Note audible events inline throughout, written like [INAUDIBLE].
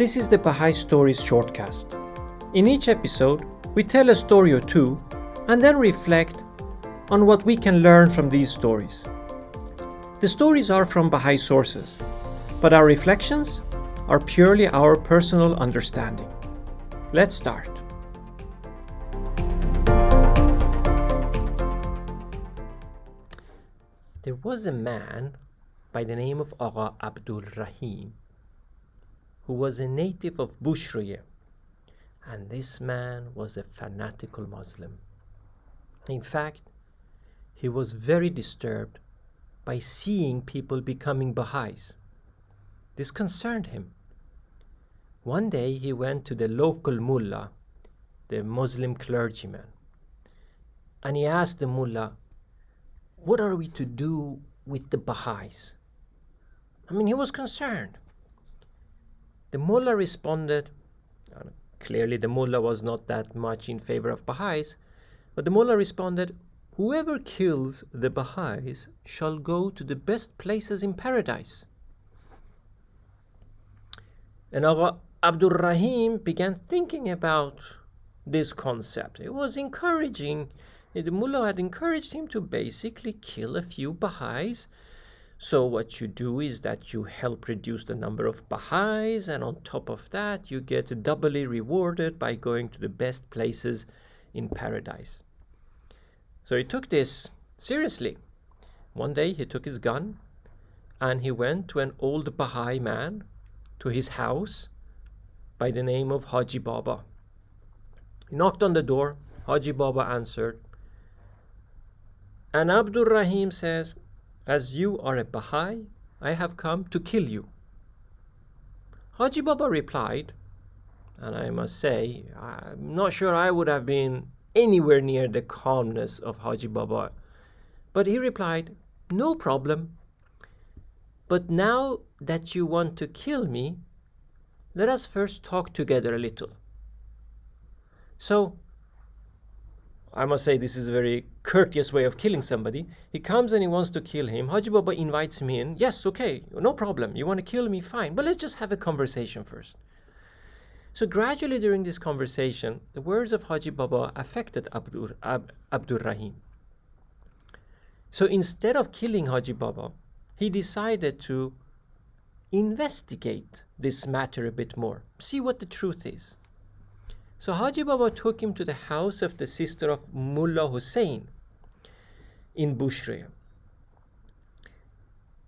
This is the Baha'i Stories shortcast. In each episode, we tell a story or two and then reflect on what we can learn from these stories. The stories are from Baha'i sources, but our reflections are purely our personal understanding. Let's start. There was a man by the name of Agha Abdul Rahim who was a native of Bushroye, and this man was a fanatical Muslim. In fact, he was very disturbed by seeing people becoming Baha'is. This concerned him. One day he went to the local mullah, the Muslim clergyman, and he asked the mullah, What are we to do with the Baha'is? I mean, he was concerned. The mullah responded, clearly the mullah was not that much in favor of Baha'is, but the mullah responded, Whoever kills the Baha'is shall go to the best places in paradise. And Agha Abdul Rahim began thinking about this concept. It was encouraging. The mullah had encouraged him to basically kill a few Baha'is so what you do is that you help reduce the number of Baha'is, and on top of that, you get doubly rewarded by going to the best places in paradise. So he took this seriously. One day he took his gun and he went to an old Baha'i man to his house by the name of Haji Baba. He knocked on the door. Haji Baba answered. And Abdul Rahim says, as you are a Baha'i, I have come to kill you. Haji Baba replied, and I must say, I'm not sure I would have been anywhere near the calmness of Haji Baba. But he replied, No problem. But now that you want to kill me, let us first talk together a little. So I must say this is a very courteous way of killing somebody. He comes and he wants to kill him. Haji Baba invites him in. Yes, okay, no problem. You want to kill me? Fine. But let's just have a conversation first. So gradually during this conversation, the words of Haji Baba affected Abdur, Ab, Abdur Rahim. So instead of killing Haji Baba, he decided to investigate this matter a bit more, see what the truth is. So Haji Baba took him to the house of the sister of Mullah Hussein in Bushra.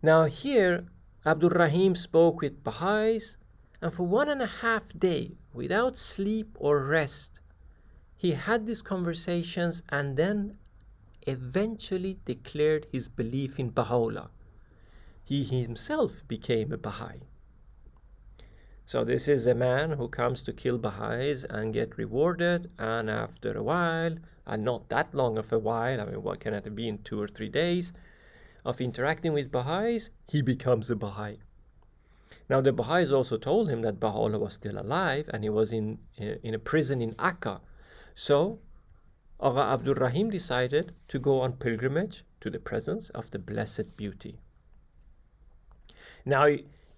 Now here, Abdul Rahim spoke with Baha'is, and for one and a half day, without sleep or rest, he had these conversations and then eventually declared his belief in Baha'u'llah. He himself became a Baha'i. So this is a man who comes to kill Baha'is and get rewarded, and after a while, and not that long of a while, I mean, what can it be in two or three days of interacting with Baha'is, he becomes a Baha'i. Now the Baha'is also told him that Baha'u'llah was still alive and he was in, eh, in a prison in Akka. So Agha Abdul Rahim decided to go on pilgrimage to the presence of the Blessed Beauty. Now,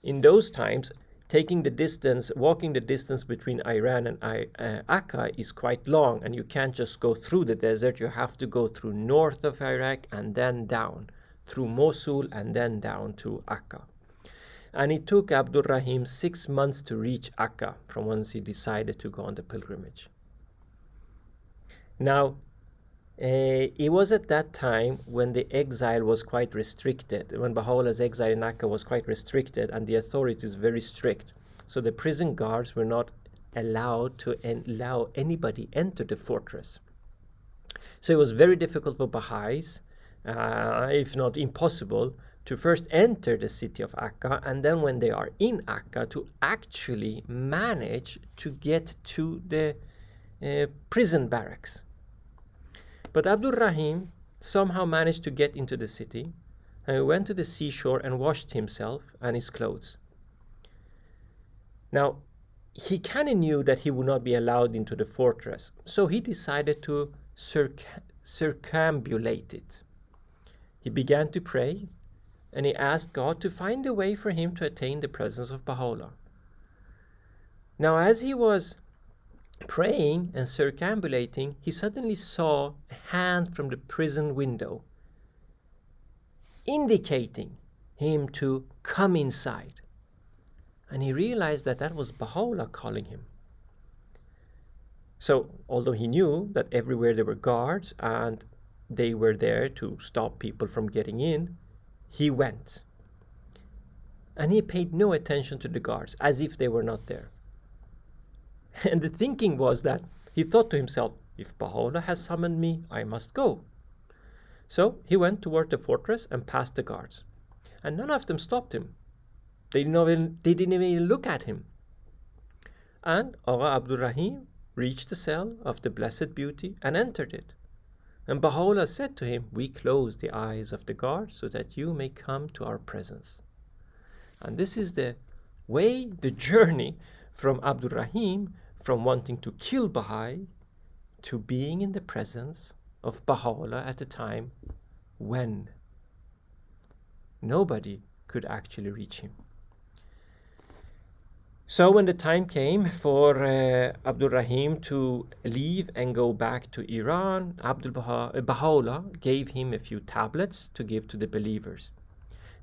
in those times, taking the distance, walking the distance between Iran and uh, Akka is quite long, and you can't just go through the desert. You have to go through north of Iraq and then down through Mosul and then down to Akka. And it took Abdul Rahim six months to reach Akka from once he decided to go on the pilgrimage. Now, uh, it was at that time when the exile was quite restricted, when Baha'u'llah's exile in Akka was quite restricted and the authorities very strict. So the prison guards were not allowed to en- allow anybody enter the fortress. So it was very difficult for Baha'is, uh, if not impossible, to first enter the city of Akka and then when they are in Akka to actually manage to get to the uh, prison barracks. But Abdul Rahim somehow managed to get into the city and he went to the seashore and washed himself and his clothes. Now, he kind of knew that he would not be allowed into the fortress, so he decided to circ- circumambulate it. He began to pray and he asked God to find a way for him to attain the presence of Baha'u'llah. Now, as he was praying and circambulating, he suddenly saw a hand from the prison window indicating him to come inside. And he realized that that was Baha'u'llah calling him. So, although he knew that everywhere there were guards and they were there to stop people from getting in, he went. And he paid no attention to the guards, as if they were not there. [LAUGHS] And the thinking was that he thought to himself, if Baha'u'llah has summoned me, I must go. So he went toward the fortress and passed the guards. And none of them stopped him. They didn't even, they didn't even look at him. And Agha Abdul Rahim reached the cell of the Blessed Beauty and entered it. And Baha'u'llah said to him, We close the eyes of the guards so that you may come to our presence. And this is the way, the journey from Abdul Rahim from wanting to kill Baha'i to being in the presence of Baha'u'llah at a time when nobody could actually reach him. So when the time came for uh, Abdul Rahim to leave and go back to Iran, Abdul Baha, uh, Baha'u'llah gave him a few tablets to give to the believers.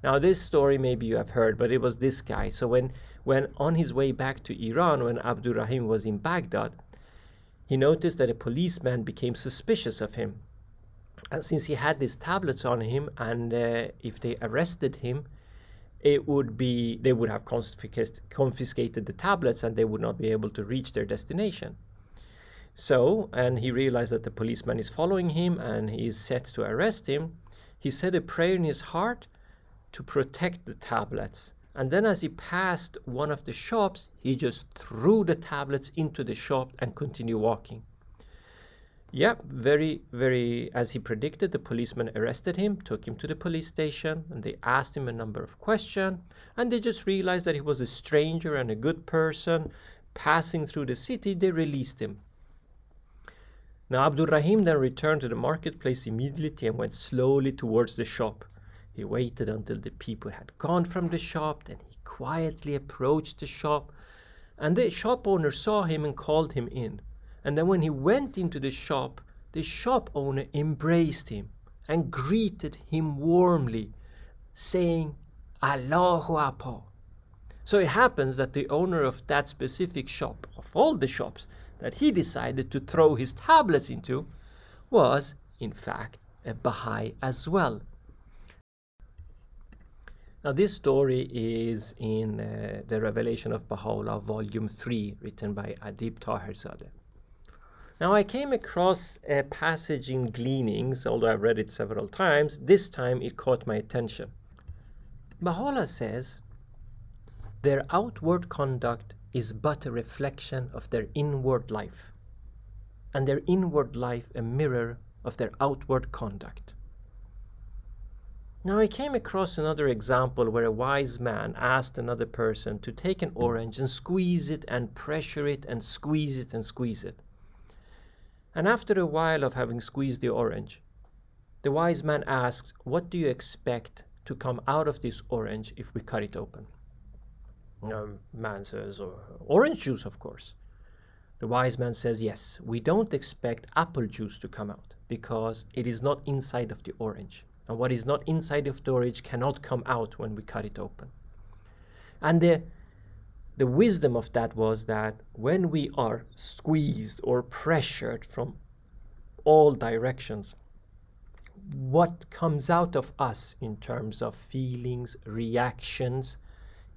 Now this story maybe you have heard, but it was this guy. So when when on his way back to Iran, when Abdul Rahim was in Baghdad, he noticed that a policeman became suspicious of him. And since he had these tablets on him, and uh, if they arrested him, it would be they would have confiscated the tablets and they would not be able to reach their destination. So, and he realized that the policeman is following him and he is set to arrest him. He said a prayer in his heart to protect the tablets and then as he passed one of the shops, he just threw the tablets into the shop and continued walking. Yeah, very, very, as he predicted, the policeman arrested him, took him to the police station, and they asked him a number of questions. And they just realized that he was a stranger and a good person passing through the city. They released him. Now, Abdul Rahim then returned to the marketplace immediately and went slowly towards the shop. He waited until the people had gone from the shop, then he quietly approached the shop, and the shop owner saw him and called him in. And then when he went into the shop, the shop owner embraced him and greeted him warmly, saying, Allahu Akbar. So it happens that the owner of that specific shop, of all the shops that he decided to throw his tablets into, was in fact a Baha'i as well. Now, this story is in uh, the Revelation of Baha'u'llah, Volume 3, written by Adib Taherzadeh. Now, I came across a passage in Gleanings, although I've read it several times. This time it caught my attention. Baha'u'llah says, Their outward conduct is but a reflection of their inward life, and their inward life a mirror of their outward conduct. Now, I came across another example where a wise man asked another person to take an orange and squeeze it and pressure it and squeeze it and squeeze it. And after a while of having squeezed the orange, the wise man asks, What do you expect to come out of this orange if we cut it open? The man says, oh, Orange juice, of course. The wise man says, Yes, we don't expect apple juice to come out because it is not inside of the orange and what is not inside of storage cannot come out when we cut it open. And the, the wisdom of that was that when we are squeezed or pressured from all directions, what comes out of us in terms of feelings, reactions,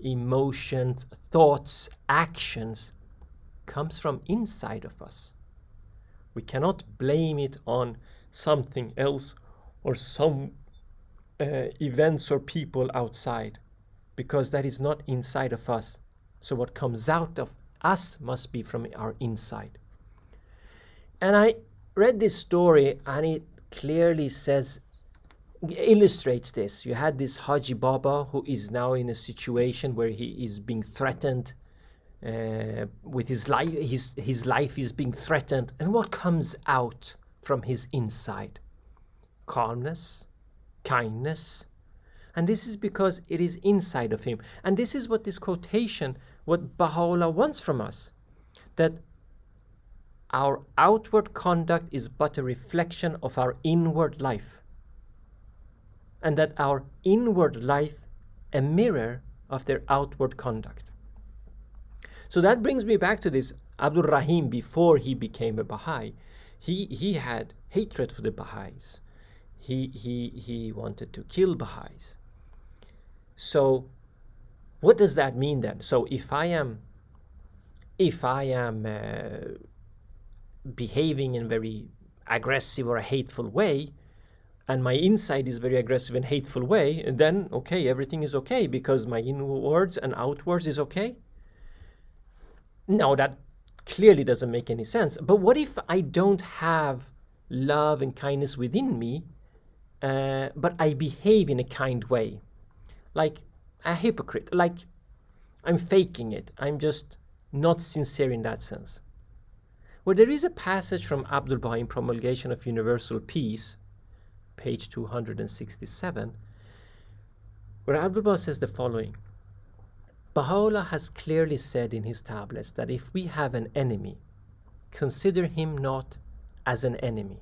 emotions, thoughts, actions comes from inside of us. We cannot blame it on something else or some uh, events or people outside because that is not inside of us. So what comes out of us must be from our inside. And I read this story and it clearly says illustrates this. You had this Haji Baba who is now in a situation where he is being threatened uh, with his life. His his life is being threatened, and what comes out from his inside? Calmness, kindness, And this is because it is inside of him. And this is what this quotation, what Baha'u'llah wants from us that our outward conduct is but a reflection of our inward life. And that our inward life a mirror of their outward conduct. So that brings me back to this Abdul Rahim before he became a Baha'i. He, he had hatred for the Baha'is. He, he, he wanted to kill Baha'is. So what does that mean then? So if I am if I am uh, behaving in very aggressive or a hateful way, and my inside is very aggressive and hateful way, then okay, everything is okay because my inwards and outwards is okay. No, that clearly doesn't make any sense. But what if I don't have love and kindness within me, uh, but I behave in a kind way? Like a hypocrite, like I'm faking it. I'm just not sincere in that sense. Well, there is a passage from Abdul Baha in Promulgation of Universal Peace page 267, where Abdul Baha says the following Baha'u'llah has clearly said in his tablets that if we have an enemy, consider him not as an enemy.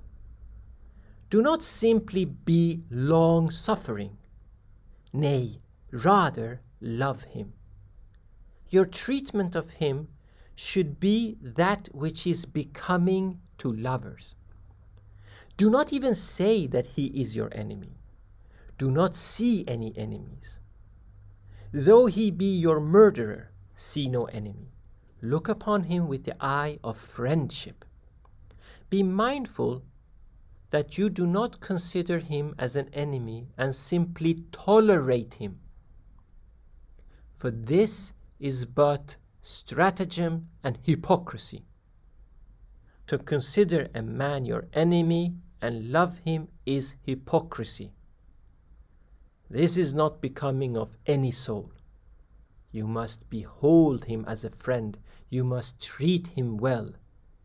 Do not simply be long suffering, nay, rather love him. Your treatment of him should be that which is becoming to lovers. Do not even say that he is your enemy. Do not see any enemies. Though he be your murderer, see no enemy. Look upon him with the eye of friendship. Be mindful that you do not consider him as an enemy and simply tolerate him. For this is but stratagem and hypocrisy. To consider a man your enemy and love him is hypocrisy. This is not becoming of any soul. You must behold him as a friend. You must treat him well.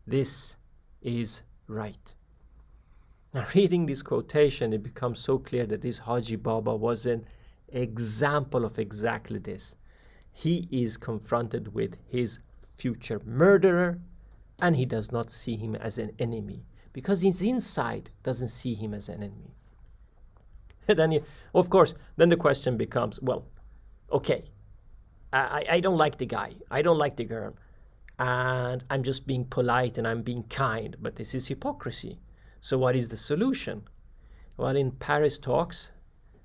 This is right. Now, [LAUGHS] reading this quotation, it becomes so clear that this Haji Baba was an example of exactly this. He is confronted with his future murderer, and he does not see him as an enemy because his inside doesn't see him as an enemy. [LAUGHS] then, you, of course, then the question becomes, well, okay, I, I don't like the guy, I don't like the girl, and I'm just being polite and I'm being kind, but this is hypocrisy. So what is the solution? Well, in Paris talks,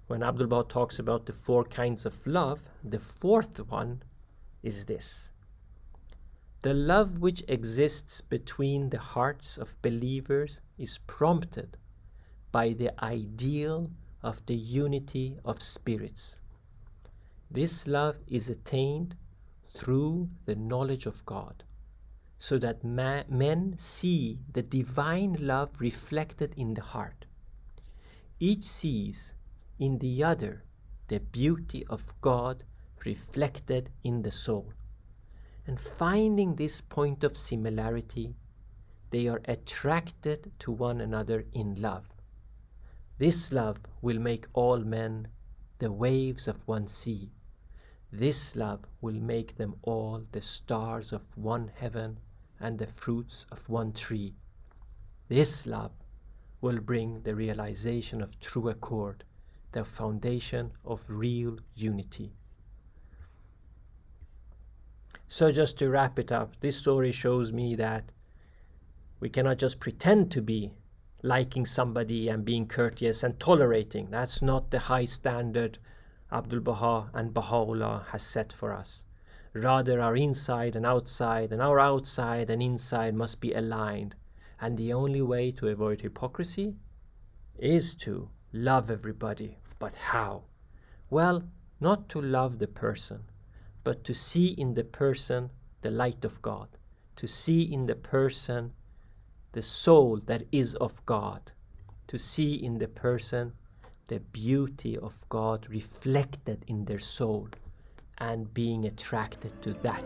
when Abdul Baha talks about the four kinds of love, the fourth one is this the love which exists between the hearts of believers is prompted by the ideal of the unity of spirits. This love is attained through the knowledge of God, so that ma- men see the divine love reflected in the heart. Each sees in the other the beauty of God reflected in the soul. And finding this point of similarity, they are attracted to one another in love. This love will make all men the waves of one sea. This love will make them all the stars of one heaven and the fruits of one tree. This love will bring the realization of true accord, the foundation of real unity. So, just to wrap it up, this story shows me that we cannot just pretend to be liking somebody and being courteous and tolerating. That's not the high standard Abdul Baha and Baha'u'llah has set for us. Rather, our inside and outside, and our outside and inside must be aligned. And the only way to avoid hypocrisy is to love everybody. But how? Well, not to love the person, but to see in the person the light of God, to see in the person the soul that is of God, to see in the person the beauty of God reflected in their soul and being attracted to that.